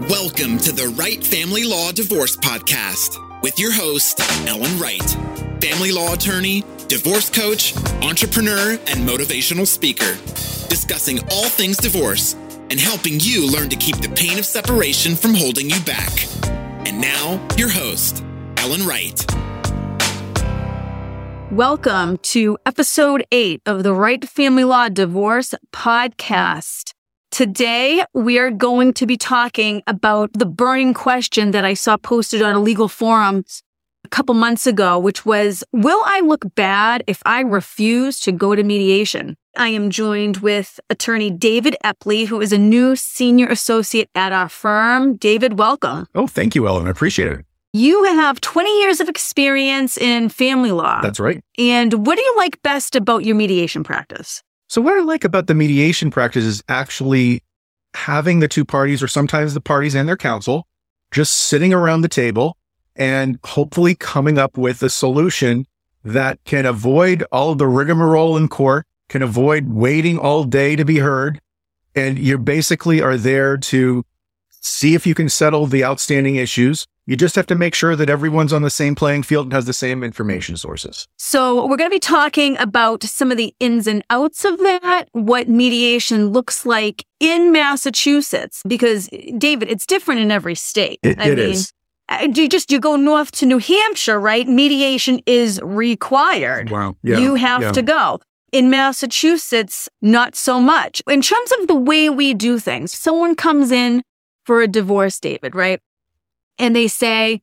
Welcome to the Wright Family Law Divorce Podcast with your host, Ellen Wright, family law attorney, divorce coach, entrepreneur, and motivational speaker, discussing all things divorce and helping you learn to keep the pain of separation from holding you back. And now, your host, Ellen Wright. Welcome to episode eight of the Wright Family Law Divorce Podcast. Today, we are going to be talking about the burning question that I saw posted on a legal forum a couple months ago, which was Will I look bad if I refuse to go to mediation? I am joined with attorney David Eppley, who is a new senior associate at our firm. David, welcome. Oh, thank you, Ellen. I appreciate it. You have 20 years of experience in family law. That's right. And what do you like best about your mediation practice? So, what I like about the mediation practice is actually having the two parties, or sometimes the parties and their counsel, just sitting around the table and hopefully coming up with a solution that can avoid all of the rigmarole in court, can avoid waiting all day to be heard. And you basically are there to see if you can settle the outstanding issues. You just have to make sure that everyone's on the same playing field and has the same information sources. So, we're going to be talking about some of the ins and outs of that, what mediation looks like in Massachusetts, because David, it's different in every state. It, I it mean, is. you just you go north to New Hampshire, right? Mediation is required. Wow. Yeah. you have yeah. to go. In Massachusetts, not so much. In terms of the way we do things, someone comes in for a divorce, David, right? And they say,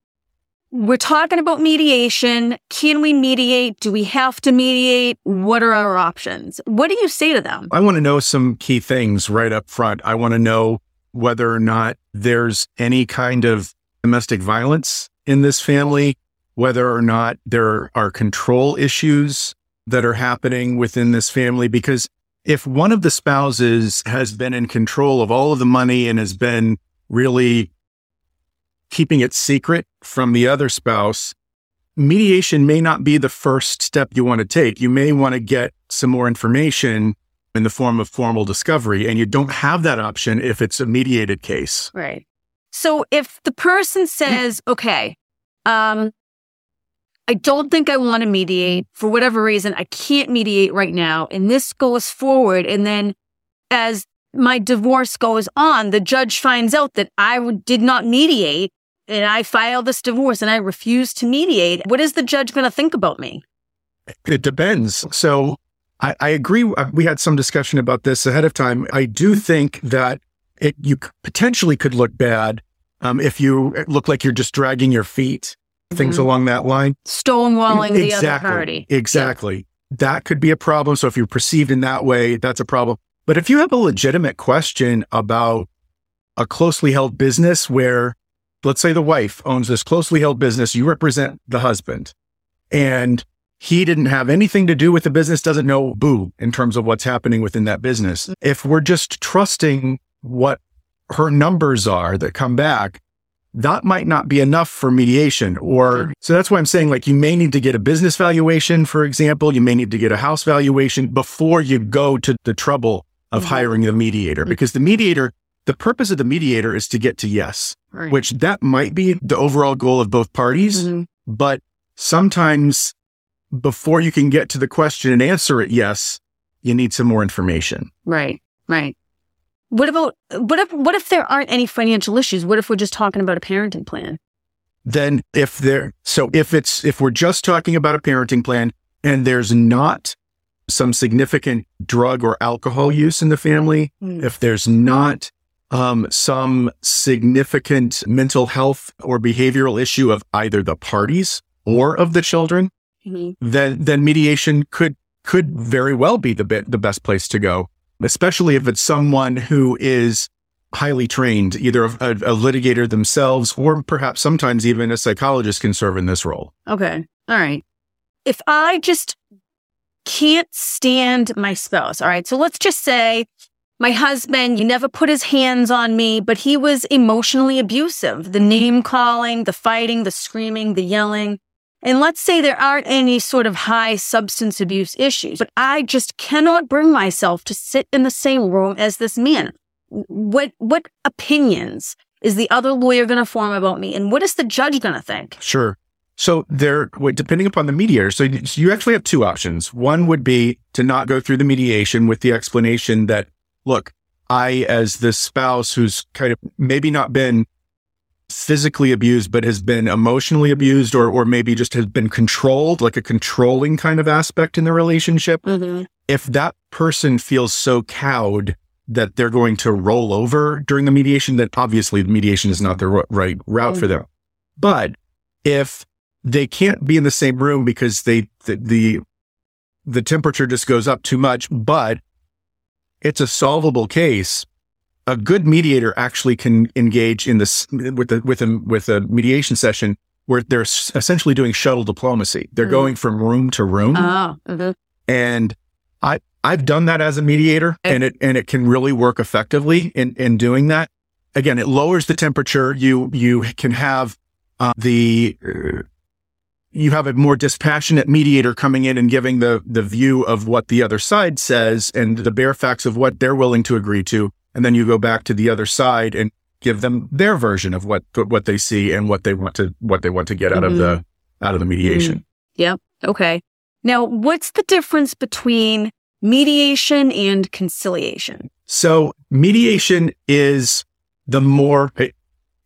we're talking about mediation. Can we mediate? Do we have to mediate? What are our options? What do you say to them? I want to know some key things right up front. I want to know whether or not there's any kind of domestic violence in this family, whether or not there are control issues that are happening within this family. Because if one of the spouses has been in control of all of the money and has been really keeping it secret from the other spouse, mediation may not be the first step you want to take. You may want to get some more information in the form of formal discovery, and you don't have that option if it's a mediated case. Right. So if the person says, okay, um, I don't think I want to mediate for whatever reason, I can't mediate right now, and this goes forward, and then as my divorce goes on, the judge finds out that I did not mediate and I file this divorce and I refuse to mediate. What is the judge going to think about me? It depends. So I, I agree. Uh, We had some discussion about this ahead of time. I do think that it you potentially could look bad um, if you look like you're just dragging your feet, things Mhm. along that line. Stonewalling the other exactly. party. Exactly. That could be a problem. So if you're perceived in that way, that's a problem. But if you have a legitimate question about a closely held business where, let's say the wife owns this closely held business, you represent the husband, and he didn't have anything to do with the business, doesn't know boo in terms of what's happening within that business. If we're just trusting what her numbers are that come back, that might not be enough for mediation. Or so that's why i'm saying like you may need to get a business valuation for example. You may need to get a house valuation before you go to the trouble of Mhm. hiring a mediator. Because the mediator the purpose of the mediator is to get to yes Right. which that might be the overall goal of both parties Mhm. but sometimes before you can get to the question and answer it yes you need some more information Right, right. What about what if what if there aren't any financial issues? What if we're just talking about a parenting plan? then if there so if it's if we're just talking about a parenting plan and there's not some significant drug or alcohol use in the family Mm. if there's not um, some significant mental health or behavioral issue of either the parties or of the children Mhm. then then mediation could could very well be the bit the best place to go especially if it's someone who is highly trained either a, a, a litigator themselves or perhaps sometimes even a psychologist can serve in this role Okay, all right. If I just can't stand my spouse, all right. So let's just say my husband, you never put his hands on me, but he was emotionally abusive. The name calling, the fighting, the screaming, the yelling. And let's say there aren't any sort of high substance abuse issues, but I just cannot bring myself to sit in the same room as this man. What, what opinions is the other lawyer going to form about me? And what is the judge going to think? Sure. So there, depending upon the mediator, so you actually have two options. One would be to not go through the mediation with the explanation that, look, I, as the spouse who's kind of maybe not been physically abused, but has been emotionally abused or, or maybe just has been controlled, like a controlling kind of aspect in the relationship. Mm-hmm. If that person feels so cowed that they're going to roll over during the mediation, then obviously the mediation is not the right route mm-hmm. for them. But if they can't be in the same room because they, the, the, the temperature just goes up too much, but it's a solvable case. A good mediator actually can engage in this with the, with a, with a mediation session where they're essentially doing shuttle diplomacy. They're mm-hmm. going from room to room. Oh, mm-hmm. And I, I've done that as a mediator and it, and it can really work effectively in, in doing that. Again, it lowers the temperature. You, you can have uh, the, you have a more dispassionate mediator coming in and giving the, the view of what the other side says and the bare facts of what they're willing to agree to. And then you go back to the other side and give them their version of what, what they see and what they want to, what they want to get out mm-hmm. of the, out of the mediation. Mm-hmm. Yep. Okay. Now, what's the difference between mediation and conciliation? So mediation is the more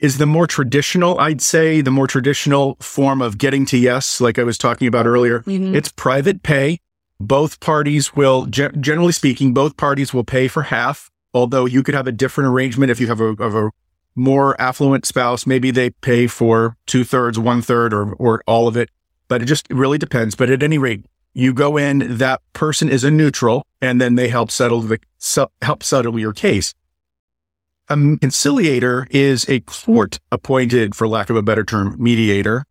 is the more traditional, I'd say, the more traditional form of getting to yes, like I was talking about earlier. Mm-hmm. It's private pay. Both parties will, generally speaking, both parties will pay for half. Although you could have a different arrangement if you have a, of a more affluent spouse, maybe they pay for two thirds, one third, or or all of it. But it just really depends. But at any rate, you go in, that person is a neutral, and then they help settle the help settle your case. A conciliator is a court appointed, for lack of a better term, mediator,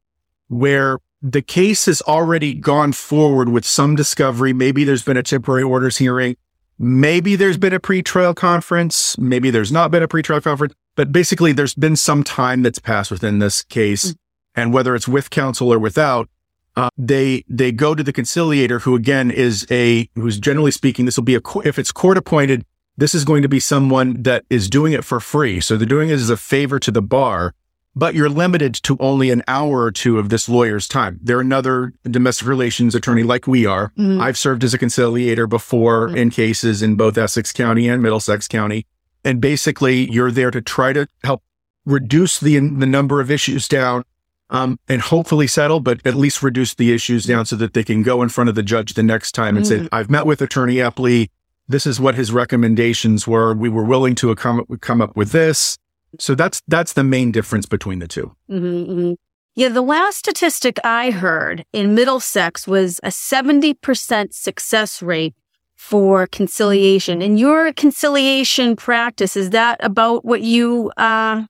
where the case has already gone forward with some discovery. Maybe there's been a temporary orders hearing. Maybe there's been a pretrial conference. Maybe there's not been a pretrial conference, but basically there's been some time that's passed within this case. Mm-hmm. And whether it's with counsel or without, uh, they they go to the conciliator, who again is a who's generally speaking, this will be a if it's court appointed, this is going to be someone that is doing it for free. So they're doing it as a favor to the bar, but you're limited to only an hour or two of this lawyer's time. They're another domestic relations attorney like we are. Mm-hmm. I've served as a conciliator before mm-hmm. in cases in both Essex County and Middlesex County, and basically you're there to try to help reduce the the number of issues down um, and hopefully settle, but at least reduce the issues down so that they can go in front of the judge the next time and mm-hmm. say, I've met with Attorney Eppley. This is what his recommendations were. We were willing to come, come up with this. So that's, that's the main difference between the 2 mm-hmm, mm-hmm. Yeah. The last statistic I heard in Middlesex was a 70% success rate for conciliation. In your conciliation practice, is that about what you, uh,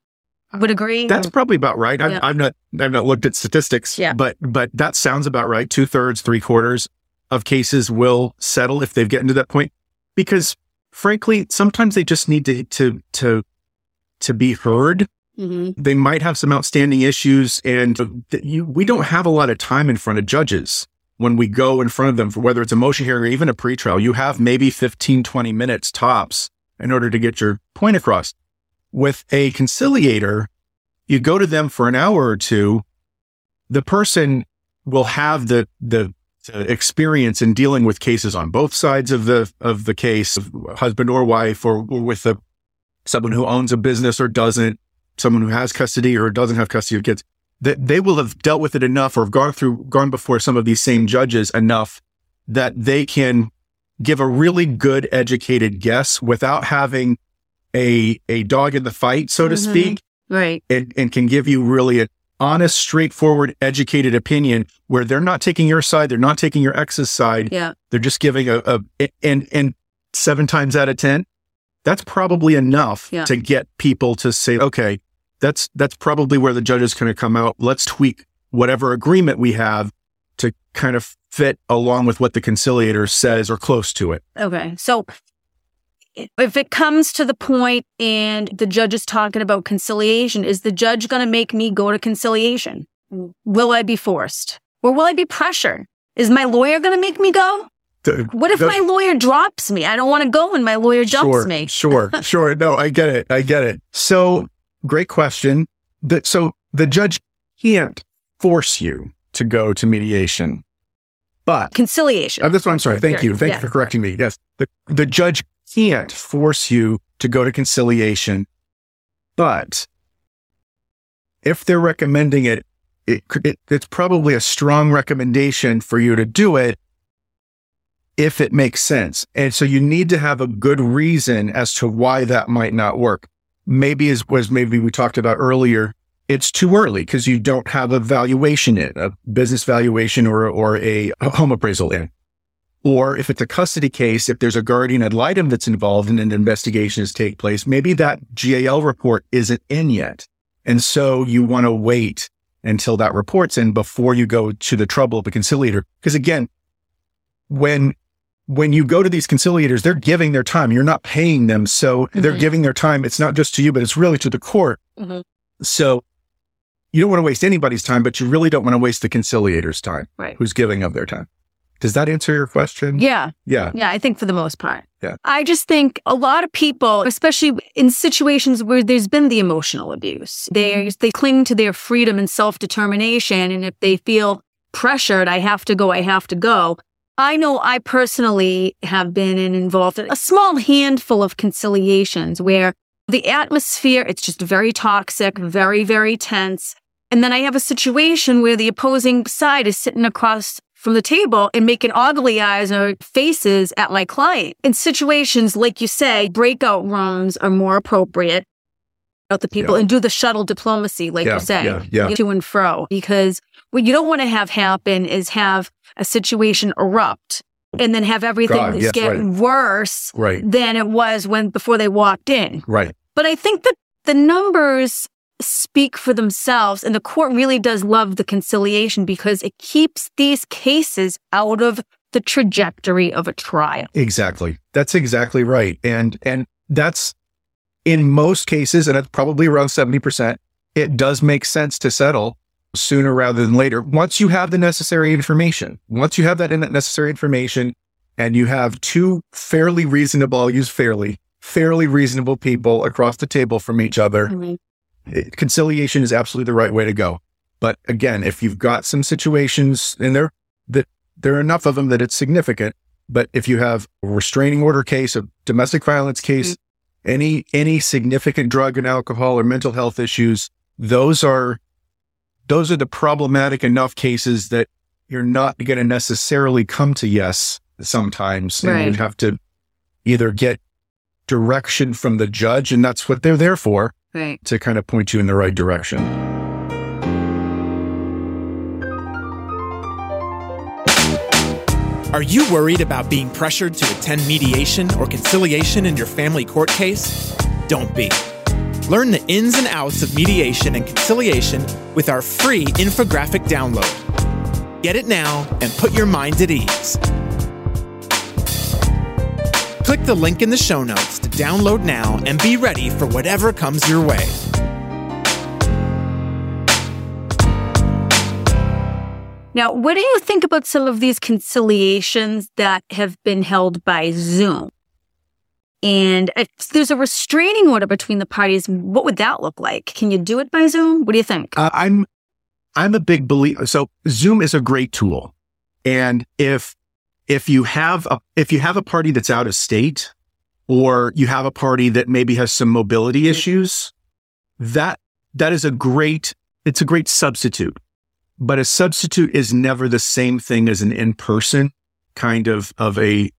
would agree. That's probably about right. I've, I've, not I've not looked at statistics, yeah. but but that sounds about right. Two thirds, three quarters of cases will settle if they've gotten to that point, because frankly, sometimes they just need to to to to be heard. Mm-hmm. They might have some outstanding issues, and you, we don't have a lot of time in front of judges when we go in front of them for whether it's a motion hearing or even a pretrial. You have maybe 15, 20 minutes tops in order to get your point across. With a conciliator, you go to them for an hour or two, the person will have the, the, the experience in dealing with cases on both sides of the, of the case, husband or wife, or, or with a, someone who owns a business or doesn't, someone who has custody or doesn't have custody of kids. That they will have dealt with it enough or gone through, gone before some of these same judges enough that they can give a really good educated guess without having a a dog in the fight, so to mm-hmm. speak. Right. And, and can give you really an honest, straightforward, educated opinion where they're not taking your side, they're not taking your ex's side. Yeah. They're just giving a, a and and seven times out of ten, that's probably enough yeah. to get people to say, okay, that's that's probably where the judge is going to come out. Let's tweak whatever agreement we have to kind of fit along with what the conciliator says or close to it. Okay. So if it comes to the point and the judge is talking about conciliation, is the judge going to make me go to conciliation? Will I be forced or will I be pressured? Is my lawyer going to make me go? The, what if the, my lawyer drops me? I don't want to go and my lawyer jumps sure, me. sure, sure. No, I get it. I get it. So great question. That so the judge can't force you to go to mediation, but Conciliation. uh, that's what I'm sorry. Thank you. Thank Yeah. you for correcting me. Yes, the the judge can't force you to go to conciliation, but if they're recommending it, it, it it's probably a strong recommendation for you to do it if it makes sense. And so you need to have a good reason as to why that might not work. Maybe as was maybe we talked about earlier, it's too early because you don't have a valuation in a business valuation or or a home appraisal in. Or if it's a custody case, if there's a guardian ad litem that's involved and an investigation is take place, maybe that GAL report isn't in yet. And so you want to wait until that report's in before you go to the trouble of a conciliator. Because again, when when you go to these conciliators, they're giving their time. You're not paying them. So they're Mhm. giving their time. It's not just to you, but it's really to the court. Mhm. So you don't want to waste anybody's time, but you really don't want to waste the conciliator's time Right. who's giving of their time. Does that answer your question? Yeah. Yeah. Yeah, I think for the most part. Yeah. I just think a lot of people, especially in situations where there's been the emotional abuse, they mm-hmm. they cling to their freedom and self-determination and if they feel pressured, I have to go, I have to go. I know I personally have been involved in a small handful of conciliations where the atmosphere, it's just very toxic, very, very tense. And then I have a situation where the opposing side is sitting across from the table and making ugly eyes or faces at my client. In situations, like you say, breakout rooms are more appropriate out the people Yeah. and do the shuttle diplomacy, like Yeah, you say, yeah, yeah. to and fro. Because what you don't want to have happen is have a situation erupt and then have everything God, yes, get right. worse Right. than it was when before they walked in. Right. But I think that the numbers speak for themselves, and the court really does love the conciliation because it keeps these cases out of the trajectory of a trial. Exactly. That's exactly right. And and that's in most cases, and it's probably around 70%, it does make sense to settle sooner rather than later. Once you have the necessary information, once you have that in- necessary information and you have two fairly reasonable, I'll use fairly, fairly reasonable people across the table from each other, mm-hmm. It- conciliation is absolutely the right way to go. But again, if you've got some situations and there that there are enough of them that it's significant, but if you have a restraining order case, a domestic violence case, mm. any any significant drug and alcohol or mental health issues, those are those are the problematic enough cases that you're not going to necessarily come to yes sometimes, and you have to either get direction from the judge, and that's what they're there for Right. to kind of point you in the right direction. Are you worried about being pressured to attend mediation or conciliation in your family court case? Don't be. Learn the ins and outs of mediation and conciliation with our free infographic download. Get it now and put your mind at ease. Click the link in the show notes to download now and be ready for whatever comes your way. Now, what do you think about some of these conciliations that have been held by Zoom? And if there's a restraining order between the parties, what would that look like? Can you do it by Zoom? What do you think? Uh, I'm I'm a big believer. So Zoom is a great tool, and if if you have a if you have a party that's out of state, or you have a party that maybe has some mobility mm-hmm. issues, that that is a great it's a great substitute. But a substitute is never the same thing as an in person kind of of a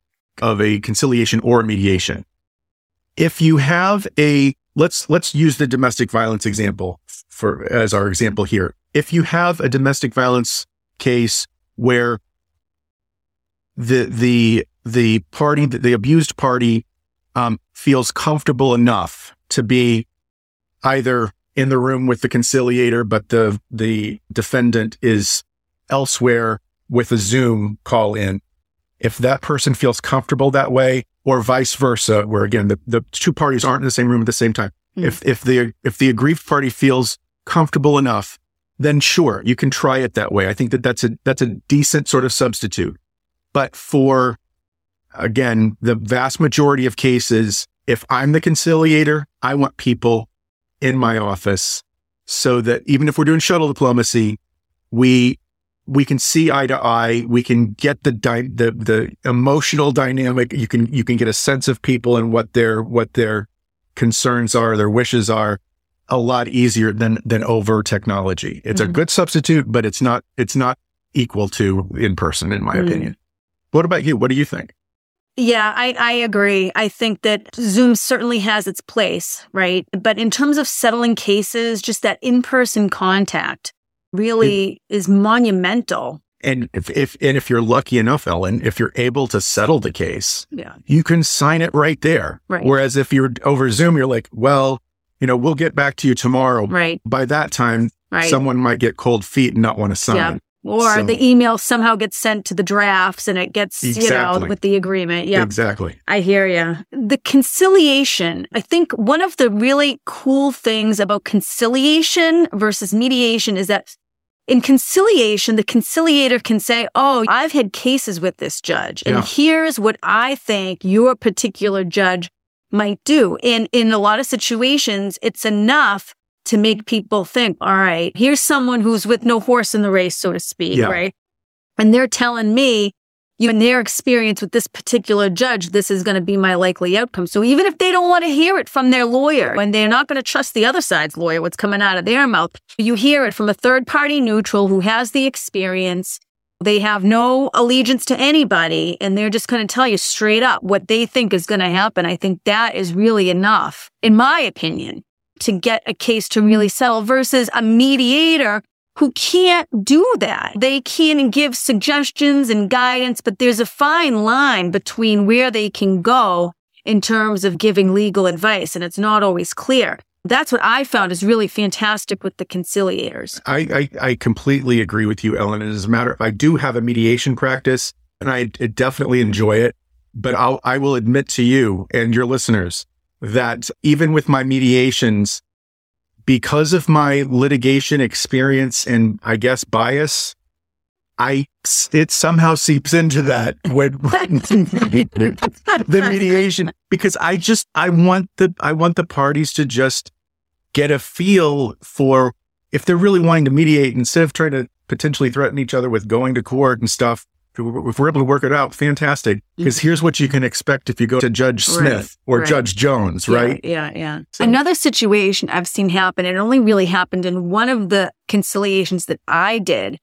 of a conciliation or a mediation. If you have a let's let's use the domestic violence example for as our example here. If you have a domestic violence case where the the the party the abused party um, feels comfortable enough to be either in the room with the conciliator, but the the defendant is elsewhere with a Zoom call in. If that person feels comfortable that way, or vice versa, where again the, the two parties aren't in the same room at the same time. Mm. If if the if the aggrieved party feels comfortable enough, then sure, you can try it that way. I think that that's a that's a decent sort of substitute. But for again, the vast majority of cases, if I'm the conciliator, I want people in my office so that even if we're doing shuttle diplomacy, we we can see eye to eye. We can get the dy- the the emotional dynamic. You can you can get a sense of people and what their what their concerns are, their wishes are, a lot easier than than over technology. It's Mhm. a good substitute, but it's not it's not equal to in person, in my Mm. opinion. What about you? What do you think? Yeah, I, I agree. I think that Zoom certainly has its place, right? But in terms of settling cases, just that in person contact really is monumental. And if, if and if you're lucky enough, Ellen, if you're able to settle the case, Yeah. you can sign it right there. Right. Whereas if you're over Zoom, you're like, well, you know, we'll get back to you tomorrow. Right. By that time, Right. someone might get cold feet and not want to sign. Or the email somehow gets sent to the drafts and it gets, you know, with the agreement. Yeah. Exactly. I hear you. The conciliation, I think one of the really cool things about conciliation versus mediation is that in conciliation, the conciliator can say, Oh, I've had cases with this judge, and Yeah. here's what I think your particular judge might do. And in a lot of situations, it's enough to make people think, All right, here's someone who's with no horse in the race, so to speak, Yeah. right? And they're telling me, you in their experience with this particular judge, this is going to be my likely outcome. So even if they don't want to hear it from their lawyer and they're not going to trust the other side's lawyer, what's coming out of their mouth, you hear it from a third party neutral who has the experience. They have no allegiance to anybody and they're just going to tell you straight up what they think is going to happen. I think that is really enough, in my opinion, to get a case to really settle versus a mediator who can't do that. They can give suggestions and guidance, but there's a fine line between where they can go in terms of giving legal advice, and it's not always clear. That's what I found is really fantastic with the conciliators. I, I, I completely agree with you, Ellen. And as a matter, of, I do have a mediation practice, and I definitely enjoy it. But I'll, I will admit to you and your listeners that even with my mediations, because of my litigation experience and I guess bias, I it somehow seeps into that when the mediation because I just I want the I want the parties to just get a feel for if they're really wanting to mediate instead of trying to potentially threaten each other with going to court and stuff. If we're able to work it out, fantastic. Because here's what you can expect if you go to Judge Right, Smith or right. Judge Jones, right? Yeah, yeah. yeah. So- Another situation I've seen happen, and it only really happened in one of the conciliations that I did,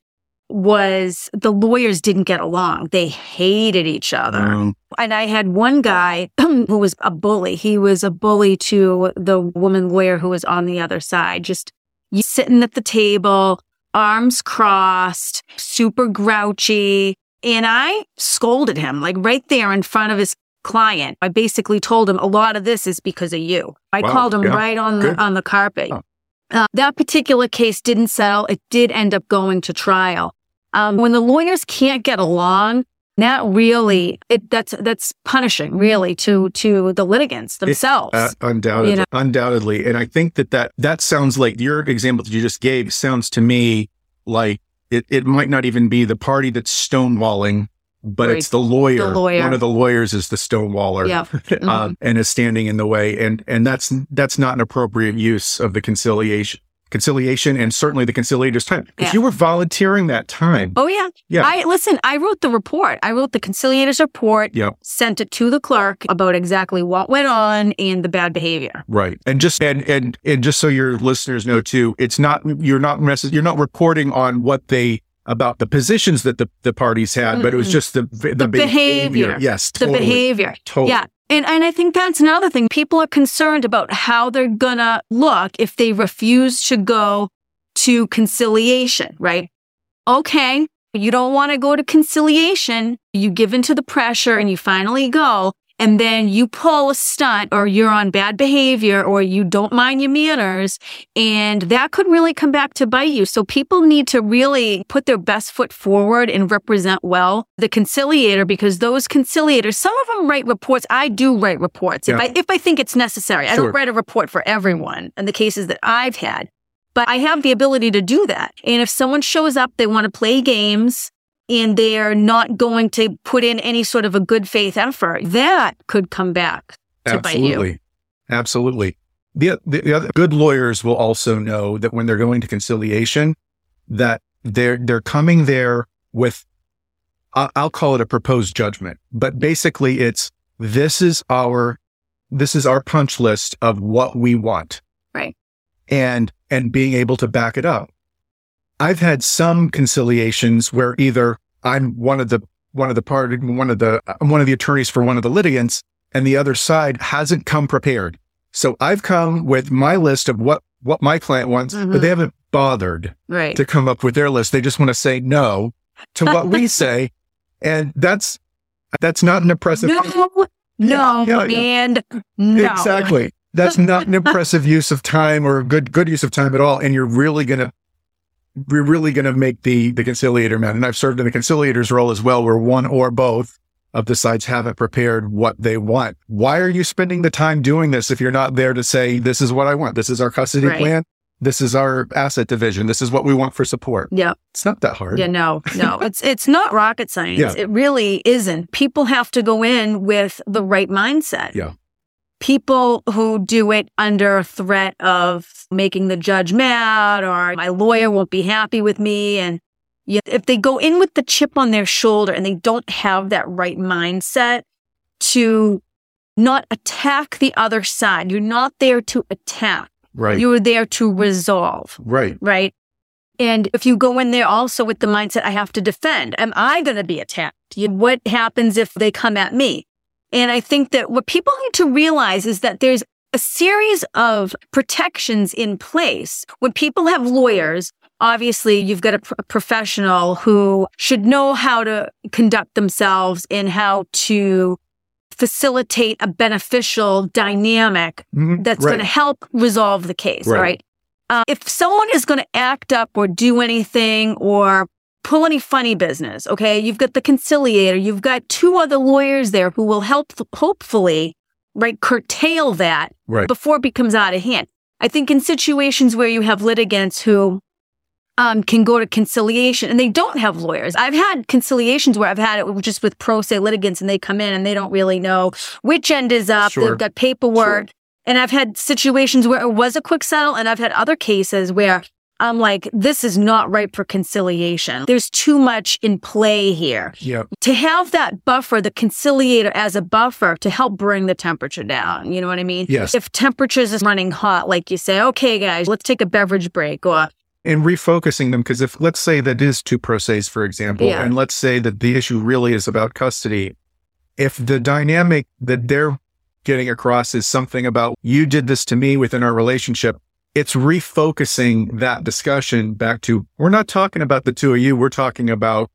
was the lawyers didn't get along. They hated each other. Um, And I had one guy who was a bully. He was a bully to the woman lawyer who was on the other side, just sitting at the table, arms crossed, super grouchy. And I scolded him like right there in front of his client. I basically told him a lot of this is because of you. I Wow, called him yeah, right on the on the carpet. Oh. Uh, that particular case didn't settle. It did end up going to trial. Um, when the lawyers can't get along, that really it that's that's punishing really to to the litigants themselves. Uh, undoubtedly, You know? undoubtedly, and I think that that that sounds like your example that you just gave sounds to me like it, it might not even be the party that's stonewalling, but Right. it's the lawyer. The lawyer. One of the lawyers is the stonewaller, Yeah. Mm-hmm. um, and is standing in the way, and and that's that's not an appropriate use of the conciliation. Conciliation and certainly the conciliator's time. Because Yeah. you were volunteering that time. oh yeah. Yeah. I listen, I wrote the report. I wrote the conciliator's report, Yep. sent it to the clerk about exactly what went on and the bad behavior. Right. And just and and and just so your listeners know too, it's not you're not you're not reporting on what they about the positions that the, the parties had, but it was just the the, The behavior. Yes, The behavior. Totally. Yeah. And and I think that's another thing. People are concerned about how they're gonna look if they refuse to go to conciliation, right? Okay, you don't want to go to conciliation. You give in to the pressure and you finally go, and then you pull a stunt or you're on bad behavior or you don't mind your manners, and that could really come back to bite you. So people need to really put their best foot forward and represent well the conciliator because those conciliators, some of them write reports. I do write reports if I if I think it's necessary. I don't write a report for everyone in the cases that I've had. But I have the ability to do that. And if someone shows up, they want to play games and they're not going to put in any sort of a good faith effort, that could come back to bite you. Absolutely. Absolutely. the, the, the other good lawyers will also know that when they're going to conciliation, that they're they're coming there with I'll, I'll call it a proposed judgment, but basically it's this is our this is our punch list of what we want, Right. and and being able to back it up. I've had some conciliations where either I'm one of the one of the part one of the I'm one of the attorneys for one of the litigants, and the other side hasn't come prepared. So I've come with my list of what what my client wants, Mhm. but they haven't bothered Right. to come up with their list. They just want to say no to what we say, and that's that's not an impressive. No, no, Yeah, yeah. and no. Exactly. That's not an impressive use of time or good good use of time at all. And you're really gonna we're really gonna make the the conciliator mad. And I've served in the conciliator's role as well, where one or both of the sides haven't prepared what they want. Why are you spending the time doing this if you're not there to say, this is what I want, this is our custody Right. plan, this is our asset division, this is what we want for support? Yeah. It's not that hard. Yeah, no, no. It's it's not rocket science. Yeah. It really isn't. People have to go in with the right mindset. Yeah. People who do it under threat of making the judge mad or my lawyer won't be happy with me and if they go in with the chip on their shoulder and they don't have that right mindset to not attack the other side, you're not there to attack. Right. You're there to resolve right. right? And if you go in there also with the mindset, I have to defend, am I going to be attacked? What happens if they come at me? And I think that what people need to realize is that there's a series of protections in place. When people have lawyers, obviously you've got a, pr- a professional who should know how to conduct themselves and how to facilitate a beneficial dynamic Mhm. that's Right. going to help resolve the case, Right. right? Uh, if someone is going to act up or do anything or pull any funny business, okay, you've got the conciliator, you've got two other lawyers there who will help, hopefully, right, curtail that Right. before it becomes out of hand. I think in situations where you have litigants who um, can go to conciliation and they don't have lawyers. I've had conciliations where I've had it just with pro se litigants and they come in and they don't really know which end is up. Sure. They've got paperwork. And I've had situations where it was a quick settle and I've had other cases where I'm like, this is not right for conciliation. There's too much in play here. Yeah. To have that buffer, the conciliator as a buffer to help bring the temperature down. You know what I mean? Yes. If temperatures is running hot, like you say, okay, guys, let's take a beverage break or and refocusing them because if let's say that is two pro ses for example Yeah. and let's say that the issue really is about custody if the dynamic that they're getting across is something about you did this to me within our relationship it's refocusing that discussion back to we're not talking about the two of you we're talking about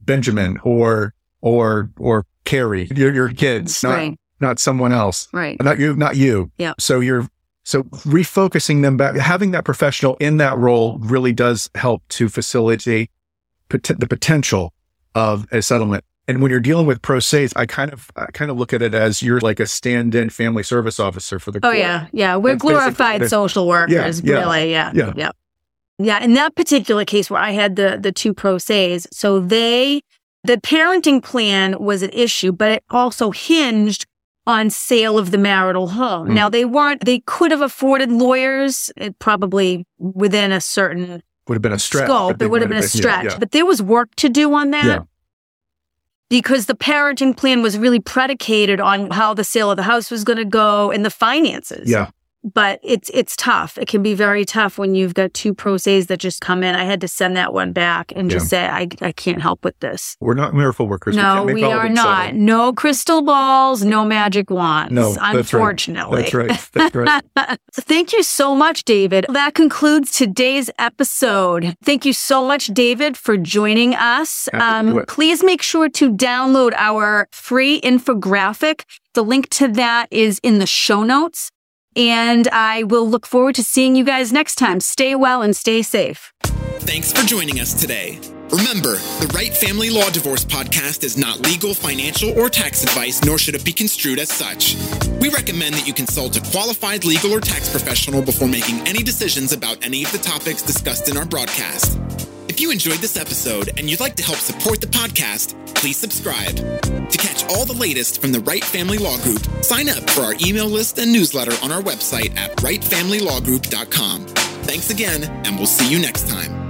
benjamin or or or carrie your, your kids not right, not someone else right. not you, not you. Yeah. So you're so refocusing them back, having that professional in that role really does help to facilitate pot- the potential of a settlement. And when you're dealing with pro se's, I kind of I kind of look at it as you're like a stand-in family service officer for the Oh court. yeah, yeah. We're That's glorified social workers, yeah, really. Yeah, yeah. yeah, yeah. In that particular case where I had the the two pro ses, so they the parenting plan was an issue, but it also hinged on sale of the marital home. Mm. Now they weren't. They could have afforded lawyers, it probably within a certain Would have been a stretch. scope. It would have might been a yeah, stretch, yeah. but there was work to do on that. Yeah. Because the parenting plan was really predicated on how the sale of the house was going to go and the finances. Yeah. But it's it's tough. It can be very tough when you've got two pro ses that just come in. I had to send that one back and just say I I can't help with this. We're not miracle workers. no, can't we are not. settle. No crystal balls, no magic wands. No, that's right. unfortunately. That's right. That's right. So Thank you so much, David. That concludes today's episode. Thank you so much, David, for joining us. Um, Happy to do it. please make sure to download our free infographic. The link to that is in the show notes. And I will look forward to seeing you guys next time. Stay well and stay safe. Thanks for joining us today. Remember, the Wright Family Law Divorce podcast is not legal, financial, or tax advice, nor should it be construed as such. We recommend that you consult a qualified legal or tax professional before making any decisions about any of the topics discussed in our broadcast. If you enjoyed this episode and you'd like to help support the podcast, please subscribe. To catch all the latest from the Wright Family Law Group, sign up for our email list and newsletter on our website at wrightfamilylawgroup.com. Thanks again, and we'll see you next time.